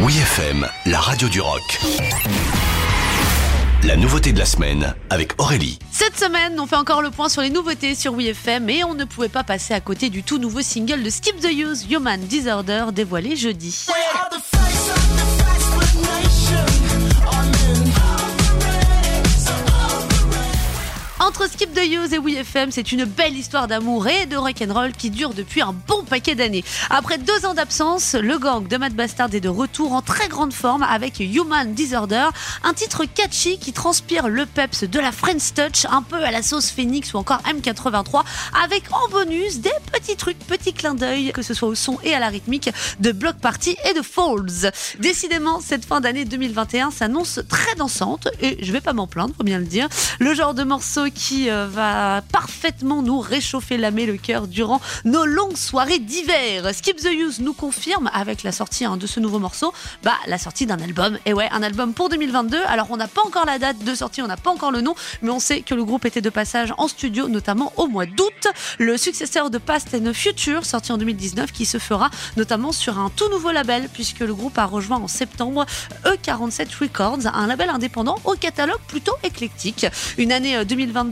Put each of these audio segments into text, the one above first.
Oui FM, la radio du rock. La nouveauté de la semaine avec Aurélie. Cette semaine, on fait encore le point sur les nouveautés sur WeFM et on ne pouvait pas passer à côté du tout nouveau single de Skip the Use, Human Disorder, dévoilé jeudi. Entre Skip the Use et WeFM, c'est une belle histoire d'amour et de rock'n'roll qui dure depuis un bon paquet d'années. Après deux ans d'absence, le gang de Matt Bastard est de retour en très grande forme avec Human Disorder, un titre catchy qui transpire le peps de la French Touch, un peu à la sauce Phoenix ou encore M83, avec en bonus des petits trucs, petits clins d'œil, que ce soit au son et à la rythmique de Block Party et de Falls. Décidément, cette fin d'année 2021 s'annonce très dansante et je vais pas m'en plaindre, faut bien le dire. Le genre de morceau qui euh, va parfaitement nous réchauffer l'âme et le cœur durant nos longues soirées d'hiver. Skip the Use nous confirme avec la sortie hein, de ce nouveau morceau, bah la sortie d'un album. Et ouais, un album pour 2022. Alors on n'a pas encore la date de sortie, on n'a pas encore le nom, mais on sait que le groupe était de passage en studio, notamment au mois d'août. Le successeur de Past and Future, sorti en 2019, qui se fera notamment sur un tout nouveau label, puisque le groupe a rejoint en septembre E47 Records, un label indépendant au catalogue plutôt éclectique. Une année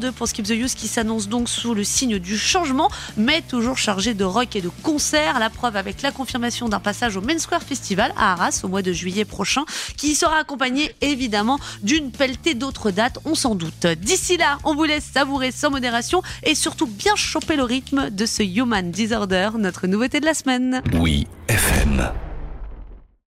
2022 pour Skip the Use qui s'annonce donc sous le signe du changement, mais toujours chargé de rock et de concerts. La preuve avec la confirmation d'un passage au Main Square Festival à Arras au mois de juillet prochain, qui sera accompagné évidemment d'une pelletée d'autres dates, on s'en doute. D'ici là, on vous laisse savourer sans modération et surtout bien choper le rythme de ce Human Disorder, notre nouveauté de la semaine. Oui FM.